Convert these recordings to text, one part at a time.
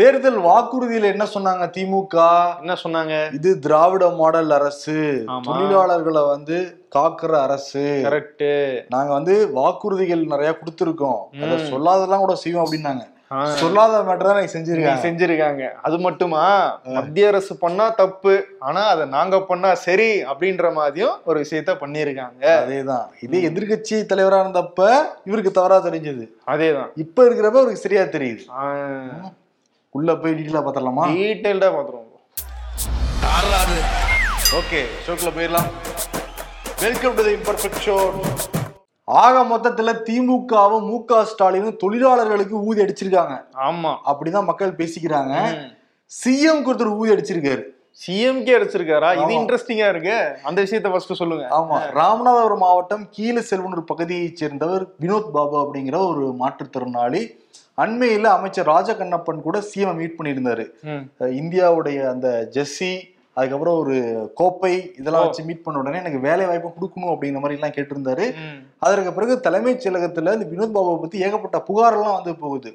தேர்தல் வாக்குறுதியில என்ன சொன்னாங்க திமுக? என்ன சொன்னாங்க? இது திராவிட மாடல் அரசு. தொழிலாளர்களை வந்து காக்குற அரசு. கரெக்ட் நாங்க வந்து வாக்குறுதிகள் நிறைய கொடுத்துருக்கோம். அதை. சொல்லாதெல்லாம் கூட செய்வோம் அப்படின்னாங்க. சொல்லாத தான் நீங்க செஞ்சிருக்காங்க. செஞ்சிருக்காங்க. அது மட்டுமா? மத்திய அரசு பண்ணா தப்பு. ஆனா அதை நாங்க பண்ணா சரி அப்படின்ற மாதிரியும் ஒரு விஷயத்த பண்ணிருக்காங்க அதேதான். இதே எதிர்க்கட்சி தலைவரா இருந்தப்ப இவருக்கு தவறா தெரிஞ்சது. அதேதான். இப்ப இருக்கிறப்ப இவருக்கு சரியா தெரியுது. உள்ள போய் டீட்டெயிலா பார்த்தலாமா டீட்டெயில்டா பாத்துருவோம் ஓகே ஷோக்குள்ள போயிடலாம். Welcome to the imperfect show ஆக மொத்தத்துல திமுகவும் மு க ஸ்டாலினும் தொழிலாளர்களுக்கு ஊதி அடிச்சிருக்காங்க. ஆமா. அப்படிதான் மக்கள் பேசிக்கிறாங்க. சிஎம் ஒருத்தர் ஊதி அடிச்சிருக்காரு. சிஎம்கே அடிச்சிருக்காரா? இது. இன்ட்ரெஸ்டிங்கா இருக்கு. அந்த விஷயத்த ஃபர்ஸ்ட் சொல்லுங்க. ஆமா. ராமநாதபுரம் மாவட்டம் கீழ செல்வனூர் பகுதியைச் சேர்ந்தவர் வினோத் பாபு அப்படிங்கிற ஒரு மாற்றுத்திறனாளி. அண்மையில அமைச்சர் ராஜகண்ணப்பன் கூட சிஎம் மீட் பண்ணியிருந்தாரு இந்தியாவுடைய அந்த ஜெர்சி அதுக்கப்புறம் ஒரு கோப்பை இதெல்லாம். வச்சு மீட் பண்ண உடனே எனக்கு வேலை வாய்ப்பு கொடுக்கணும் அப்படிங்கிற மாதிரி எல்லாம் கேட்டிருந்தாரு. அதற்கு பிறகு தலைமைச் செயலகத்துல இந்த வினோத் பாபுவை பத்தி ஏகப்பட்ட புகாரெல்லாம் வந்து போகுது.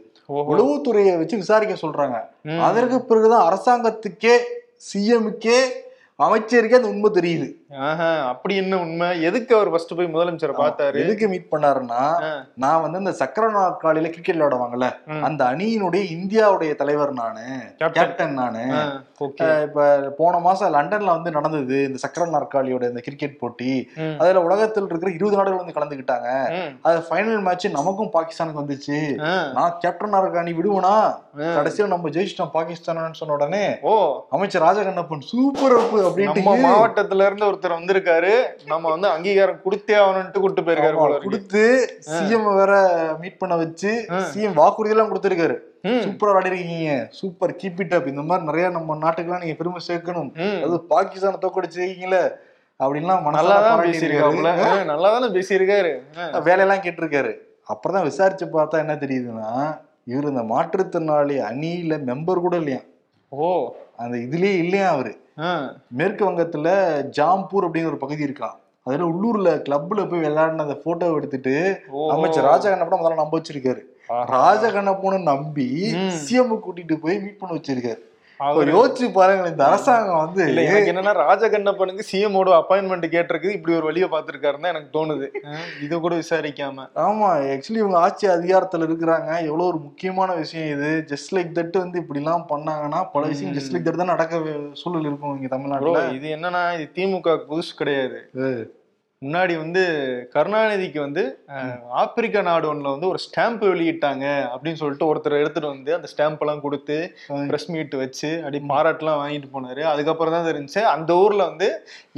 உளவுத்துறையை வச்சு விசாரிக்க சொல்றாங்க. அதற்கு பிறகுதான் அரசாங்கத்துக்கே சிஎம்க்கே அமைச்சருக்கே அந்த உண்மை தெரியுது அப்படி என்ன உண்மை எதுக்கு அவர் ஃபர்ஸ்ட் போய் முதலமைச்சரை பார்த்தாரு எதுக்கு மீட் பண்ணாருன்னா. நான் வந்து இந்த சக்கர நாற்காலியில கிரிக்கெட் விளையாடுவாங்கல்ல. அந்த அணியினுடைய இந்தியாவுடைய தலைவர் நானு. கேப்டன் நானு இப்ப போன மாசம் லண்டன்ல வந்து நடந்தது இந்த சக்கர நாற்காலியோட இந்த கிரிக்கெட் போட்டி. அதுல உலகத்தில் இருக்கிற இருபது நாடுகள் வந்து கலந்துக்கிட்டாங்க ம். அது ஃபைனல் மேட்ச் நமக்கும் பாகிஸ்தானுக்கு வந்துச்சு. நான் கேப்டன் நாற்காலி விடுவனா. கடைசியில நம்ம ஜெயிச்சிட்டோம் பாகிஸ்தான் சொன்ன உடனே ஓ அமைச்சர் ராஜகண்ணப்பன் சூப்பர் அப்பு நம்ம அப்படின்ட்டு மாவட்டத்துல இருந்து ஒருத்தர் வந்திருக்காரு நம்ம வந்து அங்கீகாரம் கொடுத்தே ஆகணும்ட்டு கூட்டு போயிருக்காரு. கொடுத்து சிஎம் வேற மீட் பண்ண வச்சு. சிஎம் வாக்குறுதி எல்லாம் கொடுத்திருக்காரு. சூப்பரா விளையாடிருக்கீங்க சூப்பர் கீப் இட் அப் இந்த மாதிரி நிறைய நம்ம நாட்டுக்கெல்லாம் நீங்க பெருமை சேர்க்கணும். அது பாகிஸ்தானை தோக்கடிச்சிருக்கீங்களே அப்படின்லாம் நல்லாதான் மனசால பேசியிருக்காப்புல பாராட்டியிருக்காரு. நல்லா தானே பேசியிருக்காரு. வேலையெல்லாம் கேட்டிருக்காரு அப்புறம் தான் விசாரிச்சு பார்த்தா என்ன தெரியுதுன்னா இவர் இந்த மாற்றுத்திறனாளி அணியில மெம்பர் கூட இல்லையா ஓ அந்த இதுலயே இல்லையா அவரு. மேற்கு வங்கத்துல ஜாம்பூர் அப்படிங்கிற ஒரு பகுதி இருக்கான் அதுல உள்ளூர்ல கிளப்ல போய் விளையாடின அந்த போட்டோ எடுத்துட்டு. அமைச்சர் ராஜகண்ணப்படம் முதல்ல நம்ப வச்சிருக்காரு ஆஹா. ராஜகண்ணப்பனை நம்பி. சிஎம் கூட்டிட்டு போய் மீட் பண்ண வச்சிருக்காரு யோசிச்சு பாருங்களேன் இந்த அரசாங்கம் வந்து என்னன்னா ராஜகண்ணப்பனுக்கு சிஎமோட அப்பாயின்மெண்ட் கேட்டிருக்கு இப்படி ஒரு வழியை பார்த்திருக்காருன்னு எனக்கு தோணுது. இது கூட விசாரிக்காம. ஆமா ஆக்சுவலி இவங்க ஆட்சி அதிகாரத்துல இருக்கிறாங்க. எவ்வளவு ஒரு முக்கியமான விஷயம் இது. ஜஸ்ட் லைக் தட் வந்து இப்படி எல்லாம் பண்ணாங்கன்னா பல விஷயம். ஜஸ்ட் லைக் தட் தான் நடக்க சூழல் இருக்கும் இங்க தமிழ்நாட்டுல. இது என்னன்னா இது திமுக புதுசு கிடையாது. முன்னாடி வந்து கருணாநிதிக்கு வந்து ஆப்பிரிக்கா நாடு ஒண்ணுல வந்து ஒரு ஸ்டாம்ப் வெளியிட்டாங்க அப்படின்னு சொல்லிட்டு ஒருத்தர் எடுத்துட்டு வந்து அந்த ஸ்டாம்ப் எல்லாம் கொடுத்து. பிரஸ் மீட் வச்சு அப்படி பாராட்டுலாம் வாங்கிட்டு போனாரு. அதுக்கப்புறம் தான் தெரிஞ்சு அந்த ஊர்ல வந்து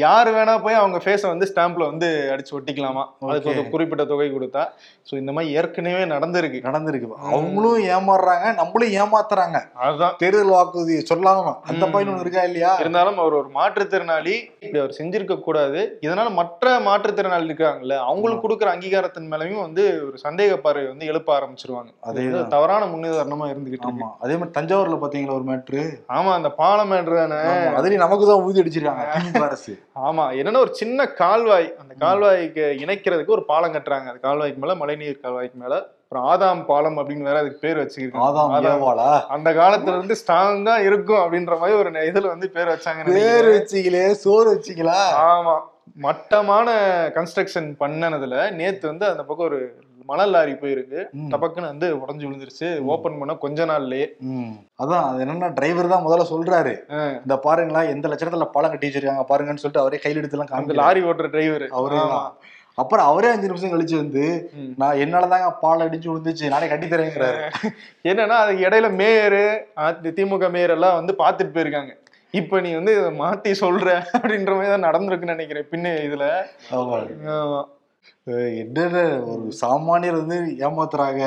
யாரு வேணா போய் அவங்க ஃபேஸை வந்து ஸ்டாம்ப்ல வந்து அடிச்சு ஒட்டிக்கலாமா? அதுக்கு ஒரு. குறிப்பிட்ட தொகை கொடுத்தா. ஸோ இந்த மாதிரி ஏற்கனவே நடந்திருக்கு. நடந்திருக்கு. அவங்களும் ஏமாறுறாங்க நம்மளும் ஏமாத்துறாங்க. அதுதான். தேர்தல் வாக்குறுதி சொல்லாம அந்த. பையன் ஒண்ணு இருக்கா இல்லையா? இருந்தாலும் அவர் ஒரு மாற்றுத்திறனாளி இப்படி அவர் செஞ்சிருக்க கூடாது இதனால மற்ற மாற்றுத்திறனாளி இருக்காங்கல்ல அவங்களுக்கு கொடுக்குற அங்கீகாரத்தின் மேலயும் வந்து ஒரு சந்தேக பார்வை வந்து எழுப்ப ஆரம்பிச்சிருவாங்க. அது. தவறான முன்னுதாரணமா இருந்துகிட்டு ஆமா. அதே மாதிரி தஞ்சாவூர்ல பாத்தீங்களா ஒரு மேட்ரு? ஆமா அந்த பாலம் மேட்ரு தானே. அதுலயும் நமக்கு தான் ஊதி அடிச்சிருக்காங்க அரசு ஆமா. என்னன்னா ஒரு சின்ன கால்வாய் அந்த கால்வாய்க்கு இணைக்கிறதுக்கு ஒரு பாலம் கட்டுறாங்க. அந்த கால்வாய்க்கு மேல மழைநீர் கால்வாய்க்கு மேல. அப்புறம் ஆதாம் பாலம் அப்படின்னு வேற அதுக்கு பேர். ஏவாளா? அந்த காலத்துல இருந்து ஸ்ட்ராங்கா இருக்கும் அப்படின்ற மாதிரி ஒரு இதுல வந்து பேர் வச்சாங்க பேர் வச்சிக்கலே சோறு வச்சிக்கலா ஆமா. மட்டமான கன்ஸ்ட்ரக்ஷன் பண்ணனதுல நேத்து வந்து அந்த பக்கம் ஒரு மணல் லாரி போயிருக்கு. டபக்குன்னு வந்து உடஞ்சு விழுந்துருச்சு. ஓபன் பண்ண கொஞ்ச நாள்லயே. அதான் அது என்னன்னா டிரைவர் தான் முதல்ல சொல்றாரு. இந்த பாருங்களா எந்த லட்சணத்துல பாலம் கட்டி வச்சிருக்காங்க பாருங்கன்னு சொல்லிட்டு அவரே கையில் எடுத்து எல்லாம் அந்த காமிக்கல. லாரி ஓட்டுற டிரைவர் அவரே தான். அப்புறம் அவரே அஞ்சு நிமிஷம் கழிச்சு வந்து. நான் என்னாலதாங்க பால் அடிச்சு விழுந்துச்சு நானே கட்டி தரேங்கிறாரு. என்னன்னா அதுக்கு இடையில மேயரு திமுக மேயர் எல்லாம் வந்து பாத்துட்டு போயிருக்காங்க. இப்ப நீ வந்து இதை மாத்தி சொல்ற அப்படின்ற மாதிரி தான் நடந்திருக்குன்னு நினைக்கிறேன் பின்ன இதுல. என்னென்ன ஒரு சாமானியர் வந்து ஏமாத்துறாங்க.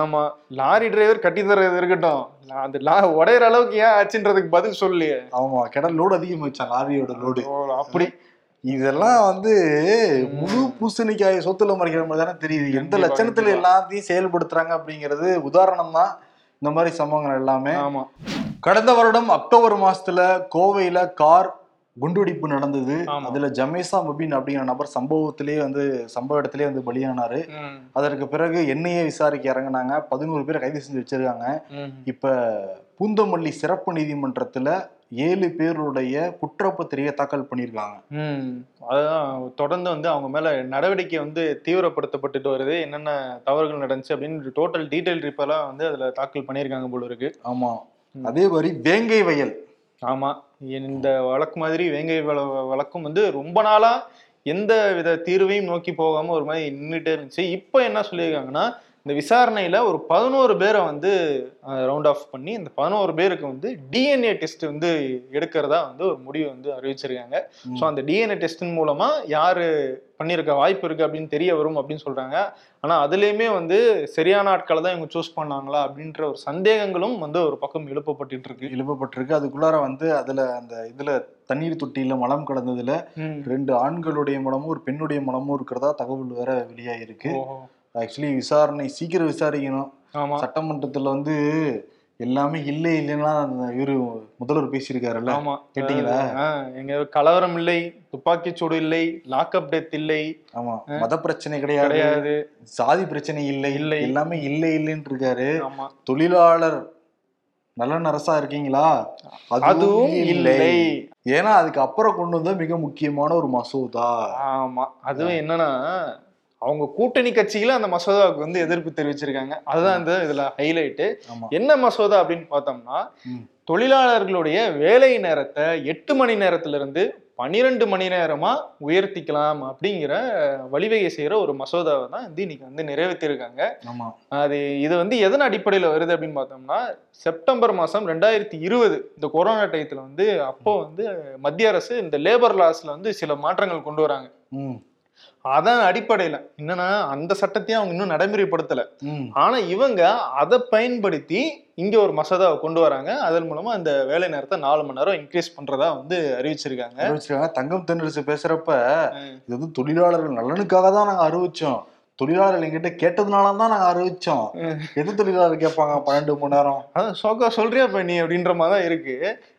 ஆமா. லாரி டிரைவர் கட்டி தர்றது இருக்கட்டும். அந்த லா உடையிற அளவுக்கு ஏன் ஆச்சுன்றதுக்கு பதில் சொல்லியே. ஆமா கிட லோடு அதிகமாச்சான் லாரியோட லோடு. அப்படி. இதெல்லாம் வந்து முழு பூசணிக்காய் சொத்துல மறைக்கிற மாதிரி தானே தெரியுது. எந்த லட்சணத்துல. எல்லாத்தையும் செயல்படுத்துறாங்க அப்படிங்கிறது உதாரணம் தான் இந்த மாதிரி சம்பவங்கள் எல்லாமே. ஆமா. கடந்த வருடம் அக்டோபர் மாசத்துல கோவையில கார் குண்டுவெடிப்பு நடந்தது. அதுல ஜமேசா முபின் அப்படிங்கிற நபர் சம்பவத்திலேயே வந்து சம்பவ இடத்திலேயே வந்து பலியானாரு. அதற்கு பிறகு எண்ணெயை விசாரிக்க இறங்குனாங்க. பதினோரு பேர் கைது செஞ்சு வச்சிருக்காங்க. இப்ப பூந்தமல்லி சிறப்பு நீதிமன்றத்துல ஏழு பேருடைய குற்றப்பத்திரிகை தாக்கல் பண்ணியிருக்காங்க. ம் அதான் தொடர்ந்து வந்து அவங்க மேல நடவடிக்கை வந்து தீவிரப்படுத்தப்பட்டுட்டு வருது. என்னென்ன தவறுகள் நடந்துச்சு அப்படின்னு டோட்டல் டீடைல் ரிப்பெல்லாம் வந்து அதுல தாக்கல் பண்ணியிருக்காங்க போல இருக்கு. ஆமா. அதே மாதிரி வேங்கை வயல். ஆமா. இந்த வழக்கு மாதிரி வேங்கை வழக்கும் வந்து ரொம்ப நாளா எந்த வித தீர்வையும் நோக்கி போகாம ஒரு மாதிரி நின்றுட்டே இருந்துச்சு. இப்போ என்ன சொல்லியிருக்காங்கன்னா இந்த விசாரணையில ஒரு பதினோரு பேரை வந்து ரவுண்ட் ஆஃப் பண்ணி இந்த பதினோரு பேருக்கு வந்து டிஎன்ஏ டெஸ்ட் வந்து எடுக்கிறதா வந்து ஒரு முடிவு வந்து அறிவிச்சிருக்காங்க. ஸோ அந்த டிஎன்ஏ டெஸ்டின் மூலமா யாரு பண்ணியிருக்க வாய்ப்பு இருக்கு அப்படின்னு தெரிய வரும் அப்படின்னு சொல்றாங்க ஆனா அதுலயுமே வந்து சரியான ஆட்களை தான் இவங்க சூஸ் பண்ணாங்களா அப்படின்ற ஒரு சந்தேகங்களும் வந்து ஒரு பக்கம் எழுப்பப்பட்டுட்டு இருக்கு எழுப்பப்பட்டிருக்கு அதுக்குள்ளார வந்து அதுல அந்த இதுல தண்ணீர் தொட்டியில மலம் கலந்ததுல. ரெண்டு ஆண்களுடைய மலமும் ஒரு பெண்ணுடைய மலமும் இருக்கிறதா தகவல் வேற வெளியாயிருக்கு. ஆக்சுவலி விசாரணை சீக்கிரம் விசாரிக்கணும். ஆமா. சட்டமன்றத்துல வந்து எல்லாமே இல்லை இல்லைன்னா இவரு முதல்வர் பேசியிருக்காருல்ல? ஆமா. கேட்டீங்களா? எங்க கலவரம் இல்லை துப்பாக்கிச் சூடு இல்லை லாக்அப் டெத் இல்லை. ஆமா. மத பிரச்சனை கிடையாது. கிடையாது. சாதி பிரச்சனை இல்லை. இல்லை. எல்லாமே இல்லை இல்லைன்னு இருக்காரு. தொழிலாளர் நல்ல அரசா இருக்கீங்களா? அதுவும் இல்லை. ஏன்னா அதுக்கு அப்புறம் கொண்டு வந்த மிக முக்கியமான ஒரு மசோதா. ஆமா. அதுவும் என்னன்னா அவங்க கூட்டணி கட்சிகள அந்த மசோதாவுக்கு வந்து எதிர்ப்பு தெரிவிச்சிருக்காங்க. அதுதான் இந்த இதுல ஹைலைட்டு என்ன மசோதா அப்படின்னு பார்த்தோம்னா. தொழிலாளர்களுடைய வேலை நேரத்தை எட்டு மணி நேரத்துல இருந்து பன்னிரெண்டு மணி நேரமா உயர்த்திக்கலாம் அப்படிங்கிற வழிவகை செய்யற ஒரு மசோதாவை தான் வந்து இன்னைக்கு வந்து நிறைவேற்றிருக்காங்க. ஆமா. அது இது வந்து எதன் அடிப்படையில் வருது அப்படின்னு பார்த்தோம்னா செப்டம்பர் மாதம் ரெண்டாயிரத்தி இருபது இந்த கொரோனா டயத்தில் வந்து அப்போ வந்து மத்திய அரசு இந்த லேபர் லாஸ்ல வந்து சில மாற்றங்கள் கொண்டு வராங்க. அதன் அடிப்படையில் என்னன்னா அந்த சட்டத்தையும் அவங்க இன்னும் நடைமுறைப்படுத்தல. ஆனா இவங்க அதை பயன்படுத்தி இங்க ஒரு மசோதாவை கொண்டு வராங்க. அதன் மூலமா அந்த வேலை நேரத்தை நாலு மணி நேரம் இன்க்ரீஸ் பண்றதா வந்து அறிவிச்சிருக்காங்க. அறிவிச்சிருக்காங்க. தங்கம் தென்னரசு பேசுறப்ப இது வந்து தொழிலாளர்கள் நலனுக்காக தான் நாங்க அறிவிச்சோம். தொழிலாளர்கள் எங்கிட்ட கேட்டதுனால தான் நாங்க அறிவிச்சோம். எது தொழிலாளர் கேட்பாங்க? பன்னெண்டு மணி நேரம். அதான் சோக்கா சொல்றியா நீ அப்படின்ற மாதிரி தான் இருக்கு.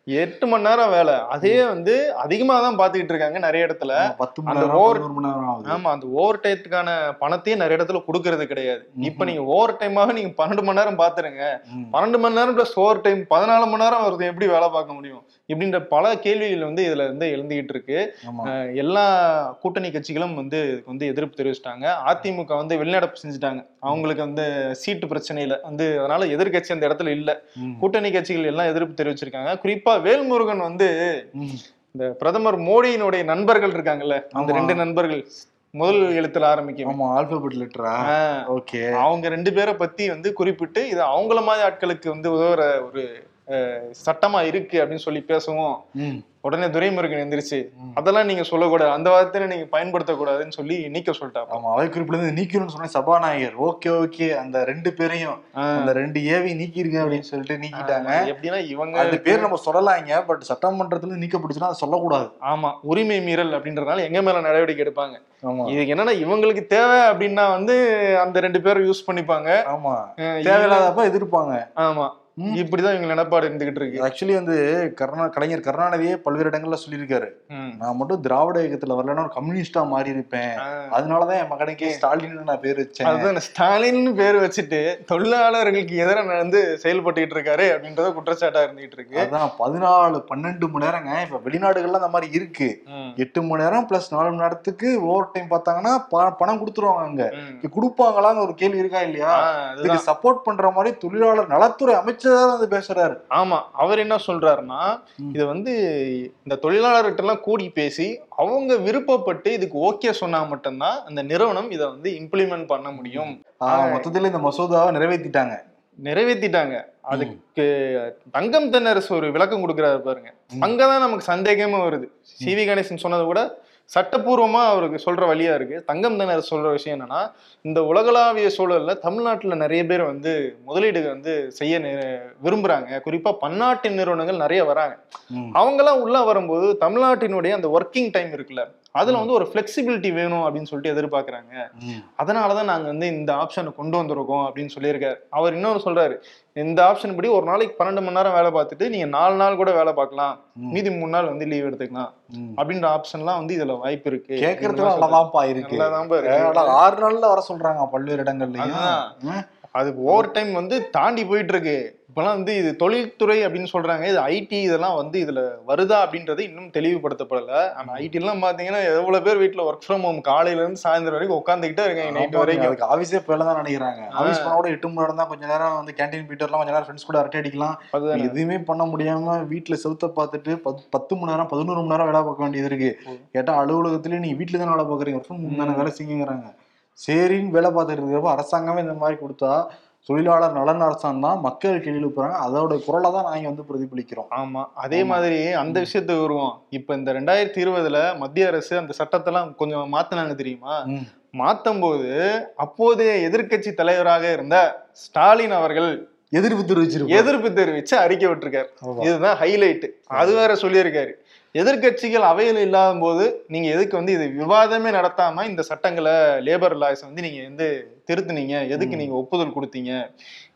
எட்டு மணி நேரம் வேலை. அதே வந்து அதிகமா தான் பாத்துக்கிட்டு இருக்காங்க நிறைய இடத்துல. பத்து மணி நேரம் பதினோரு மணி நேரம் ஆகுது. ஆமா அந்த ஓவர் டைத்துக்கான பணத்தையும் நிறைய இடத்துல கொடுக்கறது கிடையாது. இப்ப நீங்க ஓவர் டைமாக நீங்க பன்னெண்டு மணி நேரம் பாத்துருங்க. பன்னெண்டு மணி நேரம் பிளஸ் ஓவர் டைம் பதினாலு மணி நேரம் ஒருத்தன் எப்படி வேலை பார்க்க முடியும்? இப்படின்ற பல கேள்விகள் வந்து இதுல வந்து எழுந்துகிட்டு இருக்கு. எல்லா கூட்டணி கட்சிகளும் வந்து இதுக்கு வந்து எதிர்ப்பு தெரிவிச்சிட்டாங்க. அதிமுக வந்து வெளிநடப்பு செஞ்சுட்டாங்க. அவங்களுக்கு வந்து சீட்டு பிரச்சனையில வந்து அதனால எதிர்க்கட்சி அந்த இடத்துல இல்ல. கூட்டணி கட்சிகள் எல்லாம் எதிர்ப்பு தெரிவிச்சிருக்காங்க. குறிப்பா வேல்முருகன் வந்து. இந்த பிரதமர் மோடியினுடைய நண்பர்கள் இருக்காங்கல்ல அந்த. ரெண்டு நண்பர்கள் முதல் எழுத்துல ஆரம்பிக்கும் ஆமா ஆல்பபெட் லெட்டரா ஓகே. அவங்க ரெண்டு பேரை பத்தி வந்து குறிப்பிட்டு இது அவங்கள மாதிரி ஆட்களுக்கு வந்து உதவுற ஒரு சட்டமா இருக்கு அப்படின்னு சொல்லி பேசவும். உடனே துரைமுருகன் எந்திரிச்சு. அதெல்லாம் நீங்க சொல்லக்கூடாது. அந்த வார்த்தையை நீங்க பயன்படுத்தக்கூடாதுன்னு சொல்லி நீக்க சொல்லிட்டாங்க ஆமா அவை குறிப்பில இருந்து நீக்கணும்னு சொன்ன சபாநாயகர். Okay okay. அந்த ரெண்டு பேரையும் அந்த ரெண்டு ஏவி நீக்கிருங்க அப்படின்னு சொல்லிட்டு நீக்கிட்டாங்க. எப்படின்னா இவங்க அது பேர் நம்ம சொல்லலாங்க பட் சட்டமன்றத்துல நீக்கப்பட்டுச்சுன்னா அதை சொல்லக்கூடாது. ஆமா உரிமை மீறல் அப்படின்றதுனால எங்க மேல நடவடிக்கை எடுப்பாங்க. ஆமா. இதுக்கு என்னன்னா இவங்களுக்கு தேவை அப்படின்னா வந்து அந்த ரெண்டு பேரும் யூஸ் பண்ணிப்பாங்க. ஆமா. தேவையில்லாதப்ப எதிர்ப்பாங்க. ஆமா. இப்படிதான் இவங்க நிலப்பாடு இருந்துகிட்டு இருக்கு. ஆக்சுவலி வந்து கருணா கலைஞர் கருணாநிதியே பல்வேறு இடங்கள்ல சொல்லியிருக்காரு. நான் மட்டும் திராவிட இயக்கத்துல வரலன்னா ஒரு கம்யூனிஸ்டா மாறி இருப்பேன். அதனாலதான் என் மகனுக்கே ஸ்டாலின் நான் பேர் வச்சேன். அதுதான் ஸ்டாலின்னு பேர் வச்சுட்டு தொழிலாளர்களுக்கு எதிராக வந்து செயல்பட்டுக்கிட்டு இருக்காரு அப்படின்றத குற்றச்சாட்டா இருந்துகிட்டு இருக்கு. அதான் பதினாலு பன்னெண்டு மணி நேரங்க. இப்ப வெளிநாடுகள்ல அந்த மாதிரி இருக்கு. எட்டு மணி நேரம் பிளஸ் நாலு மணி நேரத்துக்கு ஓவர் டைம் பார்த்தாங்கன்னா பணம் கொடுத்துருவாங்க அங்க. கொடுப்பாங்களான்னு ஒரு கேள்வி இருக்கா இல்லையா? இதுக்கு சப்போர்ட் பண்ற மாதிரி தொழிலாளர் நலத்துறை அமைச்சர் தான் வந்து பேசுறாரு. ஆமா அவர் என்ன சொல்றாருன்னா. இது வந்து இந்த தொழிலாளர்கிட்ட எல்லாம் கூடி பேசி அவங்க விருப்பப்பட்டு இதுக்கு ஓகே சொன்னா மட்டும்தான் அந்த நிறுவனம் இதை வந்து இம்ப்ளிமெண்ட் பண்ண முடியும். மொத்தத்துல இந்த மசோதாவை நிறைவேற்றிட்டாங்க நிறைவேத்திட்டாங்க. அதுக்கு தங்கம் தென்னரசு ஒரு விளக்கம் கொடுக்குறாரு பாருங்க. அங்கதான் நமக்கு சந்தேகமே வருது. சிவி கணேசன் சொன்னதை கூட சட்டப்பூர்வமா அவருக்கு சொல்ற வழியா இருக்கு. தங்கம் தென்னரசு சொல்ற விஷயம் என்னன்னா இந்த உலகளாவிய சூழல்ல தமிழ்நாட்டுல நிறைய பேர் வந்து முதலீடு வந்து செய்ய நி- விரும்புறாங்க. குறிப்பா பன்னாட்டு நிறுவனங்கள் நிறைய வராங்க. அவங்கெல்லாம் உள்ள வரும்போது தமிழ்நாட்டினுடைய அந்த ஒர்க்கிங் டைம் இருக்குல்ல அதுல வந்து ஒரு ஃபிளெக்சிபிலிட்டி வேணும் அப்படின்னு சொல்லிட்டு எதிர்பார்க்கறாங்க. அதனாலதான் நாங்க வந்து இந்த ஆப்ஷனை கொண்டு வந்திருக்கோம் அப்படின்னு சொல்லியிருக்காரு. அவர் இன்னொரு சொல்றாரு இந்த ஆப்ஷன் படி ஒரு நாளைக்கு பன்னெண்டு மணி நேரம் வேலை பார்த்துட்டு நீங்க நாலு நாள் கூட வேலை பார்க்கலாம். மீதி மூணு நாள் வந்து லீவ் எடுத்துக்கலாம். அப்படின்ற ஆப்ஷன்லாம் வந்து இதுல வாய்ப்பு இருக்கு. கேட்கறதுக்கு நல்லாதான்ப்பா இருக்கு. ஆறு நாள்ல வர சொல்றாங்க பல்வேறு இடங்கள்லயும். அது ஓவர் டைம் வந்து தாண்டி போயிட்டு இருக்கு. இப்பெல்லாம் வந்து இது தொழில்துறை அப்படின்னு சொல்றாங்க. இது ஐடி இதெல்லாம் வந்து இதுல வருதா அப்படின்றது இன்னும் தெளிவுபடுத்தப்படல. ஆனா ஐடி எல்லாம் பாத்தீங்கன்னா எவ்வளவு பேர் வீட்டுல ஒர்க் ஃப்ரம் ஹோம் காலையில இருந்து சாயந்தரம் வரைக்கும் உட்காந்துக்கிட்டே இருக்காங்க நைட் வரைக்கும். அதுக்கு ஆபீஸே போயில தான் நினைக்கிறாங்க. ஆபீஸ் போனா கூட எட்டு மணி நேரம் தான் கொஞ்ச நேரம் வந்து கேண்டீன் போயிட்டு வரலாம். கொஞ்ச நேரம் ஃப்ரெண்ட்ஸ் கூட அரட்டை அடிக்கலாம். எதுவுமே பண்ண முடியாம வீட்டுல செவுத்த பார்த்துட்டு பத்து பத்து மணி நேரம் பதினோரு மணி நேரம் வேலை பார்க்க வேண்டியது இருக்கு. கேட்டா அலுவலகத்திலேயே நீ வீட்டுல தானே வேலை பார்க்குறீங்க? ஒர்க் ஃப்ரம் தானே வேலை செய்யுங்கிறாங்க. சரின்னு வேலை பார்த்துட்டு இருக்கிறப்ப அரசாங்கமே இந்த மாதிரி கொடுத்தா தொழிலாளர் நலன் அரசாங்கம் தான் மக்கள் கேள்வி அதோட குரலை தான் நாங்க வந்து பிரதிபலிக்கிறோம். ஆமா. அதே. மாதிரி அந்த விஷயத்துக்கு வருவோம் இப்ப இந்த ரெண்டாயிரத்தி இருபதுல மத்திய அரசு அந்த சட்டத்தெல்லாம் கொஞ்சம் மாத்தினாங்க தெரியுமா? ம். மாத்தும் போது அப்போதைய எதிர்க்கட்சி தலைவராக இருந்த ஸ்டாலின் அவர்கள் எதிர்ப்பு தெரிவிச்சிருக்கோம் எதிர்ப்பு தெரிவிச்சு அறிக்கை விட்டிருக்காரு. இதுதான் ஹைலைட் அது வேற சொல்லியிருக்காரு. எதிர்க்கட்சிகள் அவையில் இல்லாத போது நீங்க எதுக்கு வந்து இது விவாதமே நடத்தாம இந்த சட்டங்களை லேபர் லாஸ் வந்து நீங்க வந்து திருத்துனீங்க? எதுக்கு நீங்க ஒப்புதல் கொடுத்தீங்க?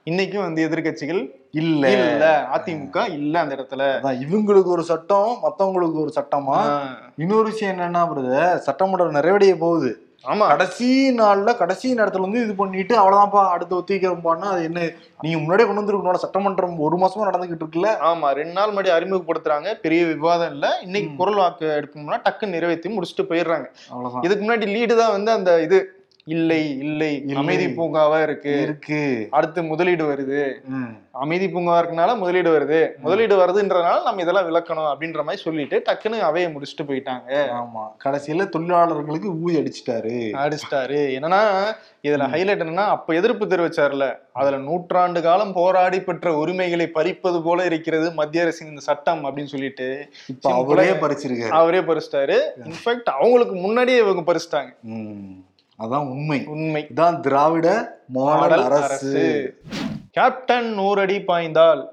இன்னைக்கும் வந்து எதிர்க்கட்சிகள் இல்ல. இல்ல. அதிமுக இல்ல அந்த இடத்துல. இவங்களுக்கு ஒரு சட்டம் மத்தவங்களுக்கு ஒரு சட்டமா. இன்னொரு விஷயம் என்னன்னா பிரதர் சட்டமன்றம் நிறைவடைய போகுது. ஆமா. கடைசி நாள்ல கடைசி நேரத்துல வந்து இது பண்ணிட்டு அவ்வளவுதான்ப்பா அடுத்து ஒத்திக்கிறோம்பான்னா அது என்ன? நீங்க முன்னாடியே கொண்டு வந்துருக்கணும் சட்டமன்றம் ஒரு மாசமா நடந்துகிட்டு இருக்குல்ல ஆமா ரெண்டு நாள் முன்னாடி அறிமுகப்படுத்துறாங்க பெரிய விவாதம் இல்ல. இன்னைக்கு. குரல் வாக்கு எடுக்கணும்னா டக்குன்னு நிறைவேற்றி முடிச்சுட்டு போயிடுறாங்க. இதுக்கு முன்னாடி லீடு தான் வந்து அந்த இது இல்லை இல்லை. அமைதி பூங்காவா இருக்கு. இருக்கு. அடுத்து முதலீடு வருது. அமைதி பூங்கா இருக்கனால முதலீடு வருது. முதலீடு வருதுன்றனால நம்ம இதெல்லாம் விளக்கணும் அப்படின்ற மாதிரி சொல்லிட்டு டக்குன்னு அவையை முடிச்சுட்டு போயிட்டாங்க. ஆமா. கடைசியில தொழிலாளர்களுக்கு ஊதி அடிச்சிட்டாரு. அடிச்சிட்டாரு. என்னன்னா இதுல ஹைலைட் என்னன்னா அப்ப எதிர்ப்பு தெரிவிச்சார்ல. அதுல நூற்றாண்டு காலம் போராடி பெற்ற உரிமைகளை பறிப்பது போல இருக்கிறது மத்திய அரசின் இந்த சட்டம் அப்படின்னு சொல்லிட்டு அவரே பறிச்சிருக்காரு. அவரே பறிச்சிட்டாரு. இன்ஃபேக்ட் அவங்களுக்கு முன்னாடியே இவங்க பறிச்சிட்டாங்க. அதான் உண்மை. உண்மை. இதான் திராவிட மாடல் அரசு. கேப்டன் நூறடி பாய்ந்தால்.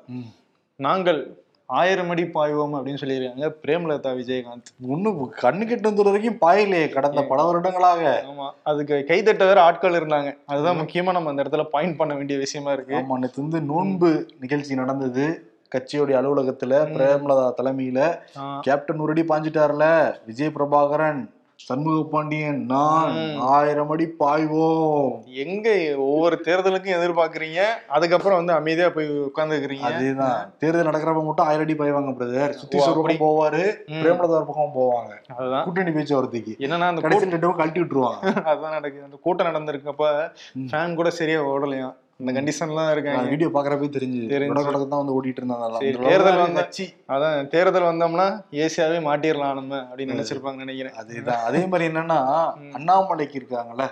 நாங்கள் ஆயிரம் அடி பாய்வோம் அப்படின்னு சொல்லியிருக்காங்க பிரேமலதா விஜயகாந்த். ஒண்ணு கண்ணு தூரம் வரைக்கும் பாயலையே கடந்த பல வருடங்களாக. ஆமா. அதுக்கு கைதட்ட வேற ஆட்கள் இருந்தாங்க. அதுதான் முக்கியமா நம்ம அந்த இடத்துல பாயிண்ட் பண்ண வேண்டிய விஷயமா இருக்கு. ஆமா நேத்து வந்து நோன்பு நிகழ்ச்சி நடந்தது. கட்சியோடைய அலுவலகத்துல பிரேமலதா தலைமையில கேப்டன் அடி பாஞ்சிட்டார்ல. விஜய் பிரபாகரன். சண்முக பாண்டியன் நான். ஆயிரம் அடி பாய்வோம். எங்க ஒவ்வொரு தேர்தலுக்கும் எதிர்பார்க்கறீங்க? அதுக்கப்புறம் வந்து அமைதியா போய் உட்கார்ந்துக்கிறீங்க? அதேதான். தேர்தல் நடக்கிறப்ப மட்டும் ஆயிரம் அடி பாய்வாங்க பிரதர் சுத்தி. பக்கம் போவாரு ம். பிரேமலதா ஒரு பக்கம் போவாங்க. அதுதான். கூட்டணி பேச்சுவார்த்தைக்கு. என்னன்னா அந்த கடைசி ரெண்டு கழட்டி விட்டுருவாங்க. அதுதான் நடக்குது. அந்த கூட்டம் நடந்திருக்கப்ப. ஃபேன் கூட சரியா ஓடலையாம். அந்த கண்டிஷன்லாம் இருக்காங்க. வீடியோ பாக்குறப்பே தெரிஞ்சு. தெரிஞ்சு. தான் வந்து ஓடிட்டு இருந்தாங்க தேர்தல் அளவுக்கு வந்தா- கட்சி அதான் தேர்தல் வந்தோம்னா ஏசியாவே மாட்டிடலாம் நம்ம அப்படின்னு நினைச்சிருப்பாங்க நினைக்கிறேன். அதேதான். அதே மாதிரி என்னன்னா. அண்ணாமலைக்கு இருக்காங்கல்ல.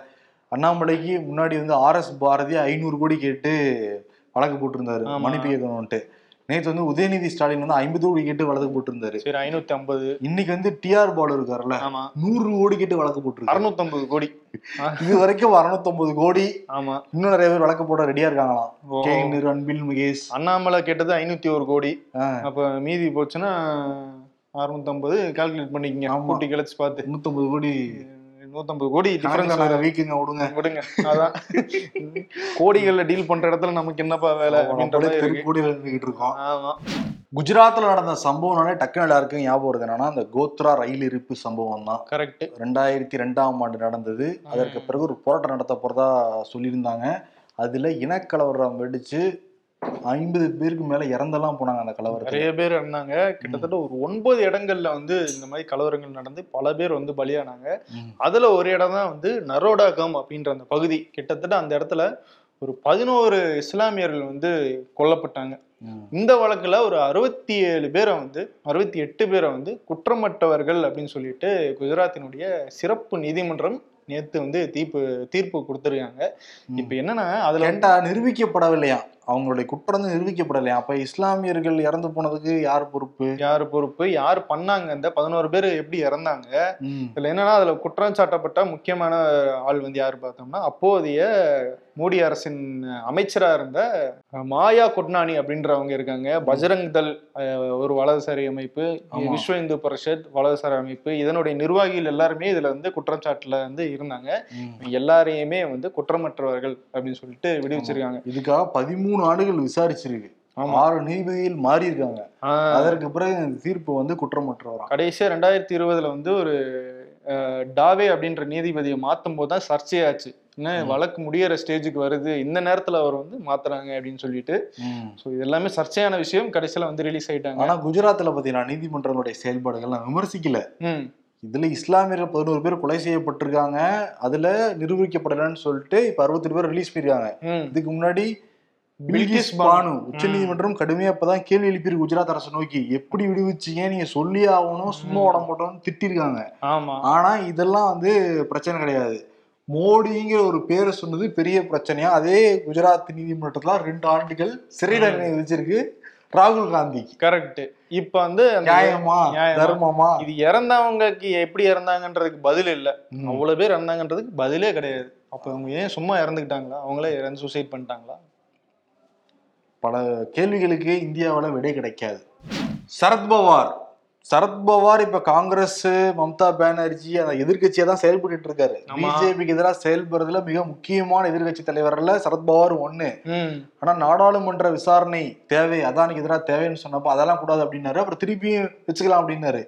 அண்ணாமலைக்கு முன்னாடி வந்து ஆர் எஸ் பாரதி ஐநூறு கோடி கேட்டு வழக்கு போட்டிருந்தாரு. மன்னிப்பு கேட்கணும்ட்டு நேத்து வந்து உதயநிதி ஸ்டாலின் வந்து ஐம்பது கோடி கேட்டு வழக்கு போட்டிருந்தாரு. சரி ஐநூத்தி ஐம்பது இன்னைக்கு வந்து டிஆர் பாலு இருக்காருல்ல நூறு கோடி கேட்டு வழக்கு போட்டிருக்காரு. அறுநூத்தம்பது கோடி. இது வரைக்கும் அறுநூத்தொன்பது கோடி. ஆமா. இன்னும் நிறைய பேர் வழக்கு போட ரெடியா இருக்காங்களாம். கே நிர் அன்பில் முகேஷ். அண்ணாமலை கேட்டது ஐநூத்தி ஒரு கோடி அப்ப மீதி போச்சுன்னா அறுநூத்தம்பது கால்குலேட் பண்ணிக்கங்க. கூட்டி கழிச்சு பார்த்து. நூத்தொன்பது கோடி. நூத்தம்பது கோடி வீக்குங்க விடுங்க. விடுங்க. அதான். கோடிகள்ல டீல் பண்ற இடத்துல நமக்கு என்னப்பா வேலை அப்படின்ற இருக்கோம். ஆமா. குஜராத்ல நடந்த சம்பவம்னாலே டக்குனு எல்லாருக்கும் ஞாபகம் வருது. என்னன்னா அந்த கோத்ரா ரயில் இருப்பு சம்பவம் தான். கரெக்ட் ரெண்டாயிரத்தி ரெண்டாம் ஆண்டு நடந்தது. அதற்கு பிறகு ஒரு போராட்டம் நடத்த போறதா சொல்லியிருந்தாங்க. அதுல இனக்கலவரம் வெடிச்சு ஐம்பது பேருக்கு மேல இறந்தெல்லாம் போனாங்க அந்த கலவரத்துல. நிறைய பேர் இருந்தாங்க கிட்டத்தட்ட ஒரு ஒன்பது இடங்கள்ல வந்து இந்த மாதிரி கலவரங்கள் நடந்து பல பேர் வந்து பலியானாங்க. அதுல ஒரு இடம் தான் வந்து நரோடாகம் அப்படின்ற அந்த பகுதி. கிட்டத்தட்ட அந்த இடத்துல ஒரு பதினோரு இஸ்லாமியர்கள் வந்து கொல்லப்பட்டாங்க. இந்த வழக்குல ஒரு அறுபத்தி ஏழு பேரை வந்து அறுபத்தி எட்டு பேரை வந்து குற்றமற்றவர்கள் அப்படின்னு சொல்லிட்டு குஜராத்தினுடைய சிறப்பு நீதிமன்றம் நேத்து வந்து தீர்ப்பு தீர்ப்பு கொடுத்துருக்காங்க. இப்ப என்னன்னா அதுல நிரூபிக்கப்படவில்லையா? அவங்களுடைய குற்றம் நிரூபிக்கப்படலையா? அப்ப இஸ்லாமியர்கள் இறந்து போனதுக்கு யார் பொறுப்பு? யாரு பொறுப்பு? யார் பண்ணாங்க? இந்த பதினோரு பேர் எப்படி இறந்தாங்க. இதுல என்னன்னா அதுல குற்றம் சாட்டப்பட்ட முக்கியமான ஆள் வந்து யாரு பார்த்தோம்னா அப்போதைய மோடி அரசின் அமைச்சரா இருந்த மாயா கொட்னானி அப்படின்றவங்க இருக்காங்க. பஜரங் அஹ், ஒரு வலதுசாரி அமைப்பு. விஸ்வ இந்து பரிஷத் வலதுசாரி அமைப்பு இதனுடைய நிர்வாகிகள் எல்லாருமே இதுல வந்து குற்றச்சாட்டுல வந்து இருந்தாங்க. எல்லாரையுமே வந்து குற்றமற்றவர்கள் அப்படின்னு சொல்லிட்டு விடுவிச்சிருக்காங்க. இதுக்காக பதிமூணு ஆண்டுகள் விசாரிச்சிருக்கு. ஆறு நீதிபதிகள் மாறி இருக்காங்க அதற்கு பிறகு தீர்ப்பு வந்து குற்றமற்றவராம். கடைசியா ரெண்டாயிரத்தி இருபதுல வந்து ஒரு டாவே அப்படின்ற நீதிபதியை மாத்தும் போது தான் சர்ச்சையாச்சு. என்ன. வழக்கு முடியற ஸ்டேஜுக்கு வருது. இந்த நேரத்துல அவர் வந்து மாத்துறாங்க அப்படின்னு சொல்லிட்டு. ஸோ இது எல்லாமே சர்ச்சையான விஷயம். கடைசியில வந்து ரிலீஸ் ஆயிட்டாங்க. ஆனா குஜராத்ல பாத்தீங்கன்னா நீதிமன்றங்களுடைய செயல்பாடுகள் நான் விமர்சிக்கல. இதுல இஸ்லாமியர்கள் பதினோரு பேர் கொலை செய்யப்பட்டிருக்காங்க. அதுல நிரூபிக்கப்படலைன்னு சொல்லிட்டு இப்ப அறுபத்தெட்டு பேர் ரிலீஸ் பண்ணிருக்காங்க. இதுக்கு முன்னாடி பில்கிஸ் பானு. உச்ச நீதிமன்றம் கடுமையா இப்பதான் கேள்வி எழுப்பியிருக்கு குஜராத் அரசு நோக்கி. எப்படி விடுவிச்சீங்க? நீங்க சொல்லி ஆகணும் சும்மா விட மாட்டோம்னு திட்டிருக்காங்க. ஆமா. ஆனா இதெல்லாம் வந்து பிரச்சனை கிடையாது. மோடிங்கிற ஒரு பேரை சொன்னது பெரிய பிரச்சனையா? அதே குஜராத் நீதிமன்றத்துல ரெண்டு ஆண்டுகள் சிறை தண்டனை விதிச்சிருக்கு ராகுல் காந்திக்கு. கரெக்ட் இப்ப வந்து நியாயமா? தர்மமா? இது இறந்தவங்களுக்கு எப்படி இறந்தாங்கன்றதுக்கு பதில் இல்ல. அவ்வளவு பேர் இறந்தாங்கன்றதுக்கு பதிலே கிடையாது. அப்ப அவங்க ஏன் சும்மா இறந்துக்கிட்டாங்களா? அவங்களே இறந்து சூசைட் பண்ணிட்டாங்களா? பல கேள்விகளுக்கு இந்தியாவுல விடை கிடைக்காது. சரத்பவார் சரத்பவார் இப்ப காங்கிரஸ் மம்தா பானர்ஜி அந்த எதிர்க்கட்சியா தான் செயல்பட்டு இருக்காரு. பிஜேபிக்கு எதிராக செயல்படுறதுல மிக முக்கியமான எதிர்க்கட்சி தலைவர்ல சரத்பவார் ஒண்ணு. ஆனா நாடாளுமன்ற விசாரணை தேவை அதானிக்கு எதிராக தேவைன்னு சொன்னப்போ அதெல்லாம் கூடாது அப்படின்னாரு. அப்புறம் திருப்பியும் வச்சுக்கலாம் அப்படின்னாரு.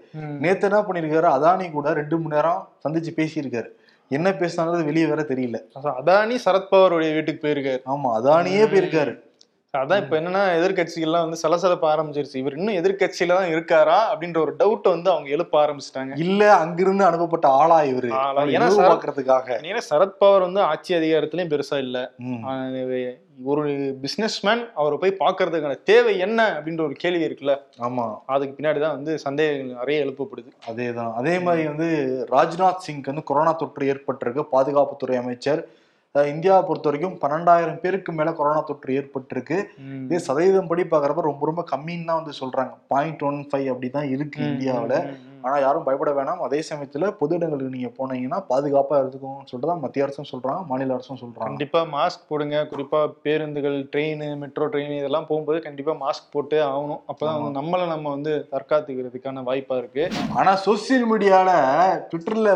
நேத்து என்ன பண்ணிருக்காரு அதானி கூட ரெண்டு மணி நேரம் சந்திச்சு பேசியிருக்காரு. என்ன பேசினாங்கிறது வெளியே வேற தெரியல. அதான் அதானி சரத்பவாருடைய வீட்டுக்கு போயிருக்காரு. ஆமா அதானியே போயிருக்காரு. அதான் இப்ப என்னன்னா எதிர்க்கட்சிகள்லாம் வந்து சலசலப்ப ஆரம்பிச்சிருச்சு. இவர் இன்னும் எதிர்க்கட்சியில தான் இருக்காரா அப்படின்ற ஒரு டவுட் வந்து அவங்க எழுப்ப ஆரம்பிச்சிட்டாங்க. இல்ல அங்கிருந்து அனுப்பப்பட்ட ஆளா இவரு. பாக்குறதுக்காக ஏன்னா சரத்பவார் வந்து ஆட்சி அதிகாரத்திலயும் பெருசா இல்ல. ஒரு பிசினஸ்மேன் அவரை போய் பார்க்கறதுக்கான தேவை என்ன அப்படின்ற ஒரு கேள்வி இருக்குல்ல? ஆமா. அதுக்கு பின்னாடி தான் வந்து சந்தேகங்கள் நிறைய எழுப்பப்படுது. அதேதான். அதே மாதிரி வந்து ராஜ்நாத் சிங்க்கு வந்து கொரோனா தொற்று ஏற்பட்டிருக்கு. பாதுகாப்புத்துறை அமைச்சர் இந்தியாவை பொறுத்த வரைக்கும் பன்னெண்டாயிரம் பேருக்கு மேல கொரோனா தொற்று ஏற்பட்டிருக்கு. இதே சதவீதம் படி பாக்குறப்ப ரொம்ப ரொம்ப கம்மின்னு தான் வந்து சொல்றாங்க. பாயிண்ட் ஒன் ஃபைவ் அப்படிதான் இருக்கு இந்தியாவுல. ஆனா யாரும் பயப்பட வேணாம். அதே சமயத்துல பொது இடங்களுக்கு நீங்க போனீங்கன்னா பாதுகாப்பா இருந்துக்கோங்கன்னு சொல்லிட்டு தான் மத்திய அரசும் சொல்றாங்க மாநில அரசும் சொல்றாங்க கண்டிப்பா மாஸ்க் போடுங்க. குறிப்பா பேருந்துகள் ட்ரெயின் மெட்ரோ ட்ரெயின் இதெல்லாம் போகும்போது கண்டிப்பா மாஸ்க் போட்டே ஆகணும். அப்பதான் வந்து நம்மளை நம்ம வந்து தற்காத்துக்கிறதுக்கான வாய்ப்பா இருக்கு. ஆனா சோசியல் மீடியால ட்விட்டர்ல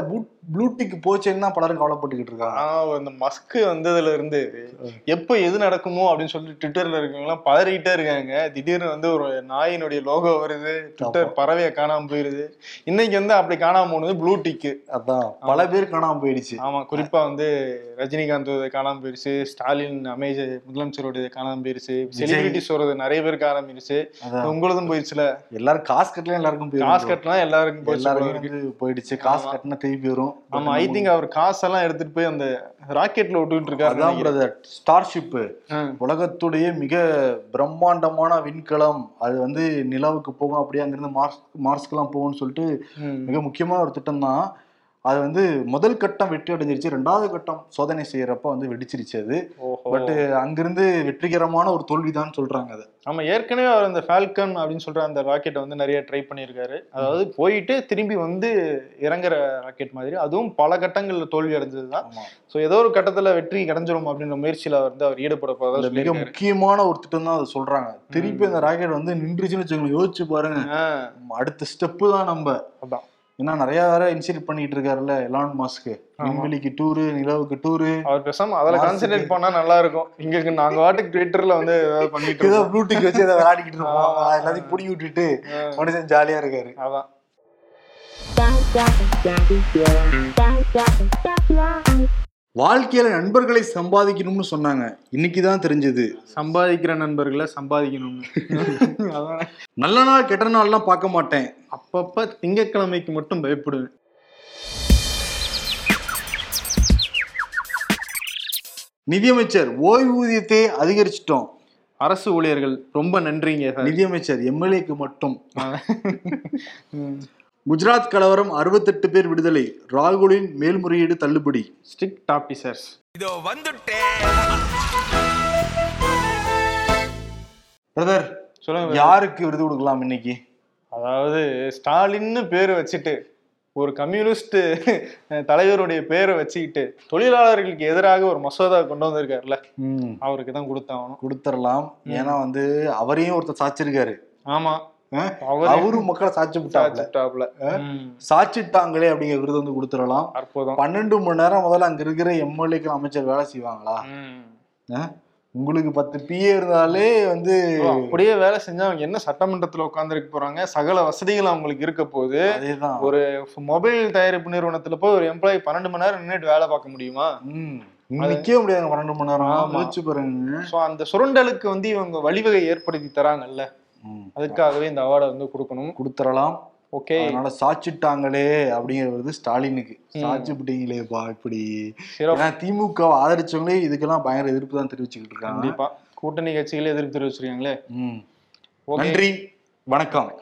ப்ளூடிக் போச்சேன்னு தான் பலரும் கவலைப்பட்டுக்கிட்டு இருக்காங்க. அந்த மஸ்க் வந்ததுல இருந்து எப்ப எது நடக்குமோ அப்படின்னு சொல்லிட்டு ட்விட்டர்ல இருக்கவங்க எல்லாம் பதறிக்கிட்டே இருக்காங்க. திடீர்னு வந்து ஒரு நாயினுடைய லோகோ வருது. ட்விட்டர் பறவையை காணாம போயிருது. இன்னைக்கு வந்து அப்படி காணாம போனது ப்ளூ டிக்கு அதான். பல பேர் காணாம போயிடுச்சு. ஆமா குறிப்பா வந்து ரஜினிகாந்த் காணாம போயிருச்சு ஸ்டாலின் அமைச்சர் முதலமைச்சரோட காணாம போயிருச்சு. செலிபிரிட்டிஸ் வருது நிறைய பேருக்கு ஆரம்பிருச்சு அதான். உங்களதும் போயிருச்சுல? எல்லாரும் காசு கட்டலாம் எல்லாருக்கும் காசு கட்டினா எல்லாருக்கும். வந்து போயிடுச்சு. காசு கட்டினா திருப்பி வரும். ஆமா ஐ திங்க் அவர் காசெல்லாம் எடுத்துட்டு போய் அந்த ராக்கெட்ல விட்டுட்டு இருக்காரு ஸ்டார்ஷிப். உலகத்துடைய மிக பிரம்மாண்டமான விண்கலம். அது வந்து நிலவுக்கு போகும். அப்படியே அங்கிருந்து மார்ஸ் மார்ஸ்க்கெல்லாம் போகும்னு சொல்லிட்டு. மிக முக்கியமான ஒரு திட்டம் தான் அது வந்து முதல் கட்டம் வெற்றி அடைஞ்சிருச்சு. ரெண்டாவது கட்டம் சோதனை செய்யறப்ப வந்து வெடிச்சிருச்சு அது. பட் அங்கிருந்து வெற்றிகரமான ஒரு தோல்விதான் சொல்றாங்க அது. ஆமா ஏற்கனவே அவர் அந்த ஃபால்கன் அப்படின்னு சொல்ற அந்த ராக்கெட்டை வந்து நிறைய ட்ரை பண்ணியிருக்காரு. அதாவது போயிட்டு திரும்பி வந்து இறங்குற ராக்கெட் மாதிரி. அதுவும் பல கட்டங்கள்ல தோல்வி அடைஞ்சது தான் ஸோ ஏதோ ஒரு கட்டத்துல வெற்றி கிடைஞ்சிரும் அப்படின்ற முயற்சியில வந்து அவர் ஈடுபட போறதா மிக முக்கியமான ஒரு திட்டம் தான் அதை சொல்றாங்க. திருப்பி அந்த ராக்கெட் வந்து நின்றுச்சுன்னு வச்சுக்கோங்க யோசிச்சு பாருங்க. அடுத்த ஸ்டெப்பு தான் நம்ம. அதான். ஏன்னா நிறைய வேற இன்சிடென்ட் பண்ணிட்டு இருக்காருல்ல எலான் மாஸ்க் விண்வெளிக்கு டூரு நிலவுக்கு டூரு அவர் பேசாம அதுல. கான்சென்ட்ரேட் பண்ணா நல்லா இருக்கும் இங்க நாங்க வாட்டுக்கு ட்விட்டர்ல வந்து ஏதாவது பண்ணிட்டு ஏதோ இருக்கோம் ப்ளூடிக் வச்சு அதை விளையாடிக்கிட்டு ஆமா. எல்லாத்தையும் புடி விட்டுட்டு மனுஷன் ஜாலியா இருக்காரு அதான் வாழ்க்கையில நண்பர்களை சம்பாதிக்கணும்னு சொன்னாங்க. இன்னைக்கு தான் தெரிஞ்சது. சம்பாதிக்கிற நண்பர்களை சம்பாதிக்கணும்னு. நல்ல நாள் கெட்ட நாள்லாம் பார்க்க மாட்டேன். அப்பப்ப திங்கட்கிழமைக்கு மட்டும் பயப்படுவேன். நிதியமைச்சர் ஓய்வூதியத்தை அதிகரிச்சிட்டோம். அரசு ஊழியர்கள் ரொம்ப நன்றிங்க சார். நிதியமைச்சர் எம்எல்ஏக்கு மட்டும். குஜராத் கலவரம் அறுபத்தெட்டு பேர் விடுதலை. ராகுலின் மேல்முறையீடு தள்ளுபடி. Strict officers. இதோ வந்துட்டேன் பிரதர் சொல்லுங்க யாருக்கு விருது கொடுக்கலாம் இன்னைக்கு? அதாவது ஸ்டாலின்னு பேர் வச்சுட்டு ஒரு கம்யூனிஸ்ட் தலைவருடைய பேரை வச்சுக்கிட்டு தொழிலாளர்களுக்கு எதிராக ஒரு மசோதா கொண்டு வந்திருக்காருல்ல? ம். அவருக்கு தான் கொடுத்தாகணும். கொடுத்துடலாம் ஏன்னா வந்து அவரையும் ஒருத்தர் சாச்சிருக்காரு. ஆமா. அஹ், அவரு அவரும் மக்களை சாட்சி விட்டாப்ல சாச்சிட்டாங்களே அப்படிங்கிற விருது வந்து கொடுத்துடலாம். அற்புதம். பன்னெண்டு மணி நேரம் முதல்ல அங்க இருக்கிற எம்எல்ஏக்கள் அமைச்சர் வேலை செய்வாங்களா? உங்களுக்கு பத்து பிஏ இருந்தாலே வந்து அப்படியே வேலை செஞ்சா அவங்க என்ன சட்டமன்றத்துல உட்காந்துருக்க போறாங்க? சகல வசதிகள் அவங்களுக்கு இருக்க போகுது. ஒரு மொபைல் தயாரிப்பு நிறுவனத்துல போய் ஒரு எம்ப்ளாயி பன்னெண்டு மணி நேரம் நின்னுட்டு வேலை பார்க்க முடியுமா? நிக்கவே முடியாது பன்னெண்டு மணி நேரம். ஆமா. யோசிச்சு பாருங்க. சோ அந்த சுரண்டலுக்கு வந்து இவங்க வழிவகை ஏற்படுத்தி தராங்கல்ல. அதுக்காகவே இந்த அவார்டை வந்து கொடுக்கணும். கொடுத்துடலாம் ஓகே. அதனால சாச்சிட்டாங்களே அப்படிங்கிற விருது ஸ்டாலினுக்கு. சாட்சி விட்டீங்களேப்பா இப்படி. திமுக ஆதரிச்சவங்களே இதுக்கெல்லாம் பயங்கர எதிர்ப்பு தான் தெரிவிச்சுக்கிட்டு இருக்காங்க. கண்டிப்பா. கூட்டணி கட்சிகளே எதிர்ப்பு தெரிவிச்சிருக்காங்களே. நன்றி. வணக்கம்.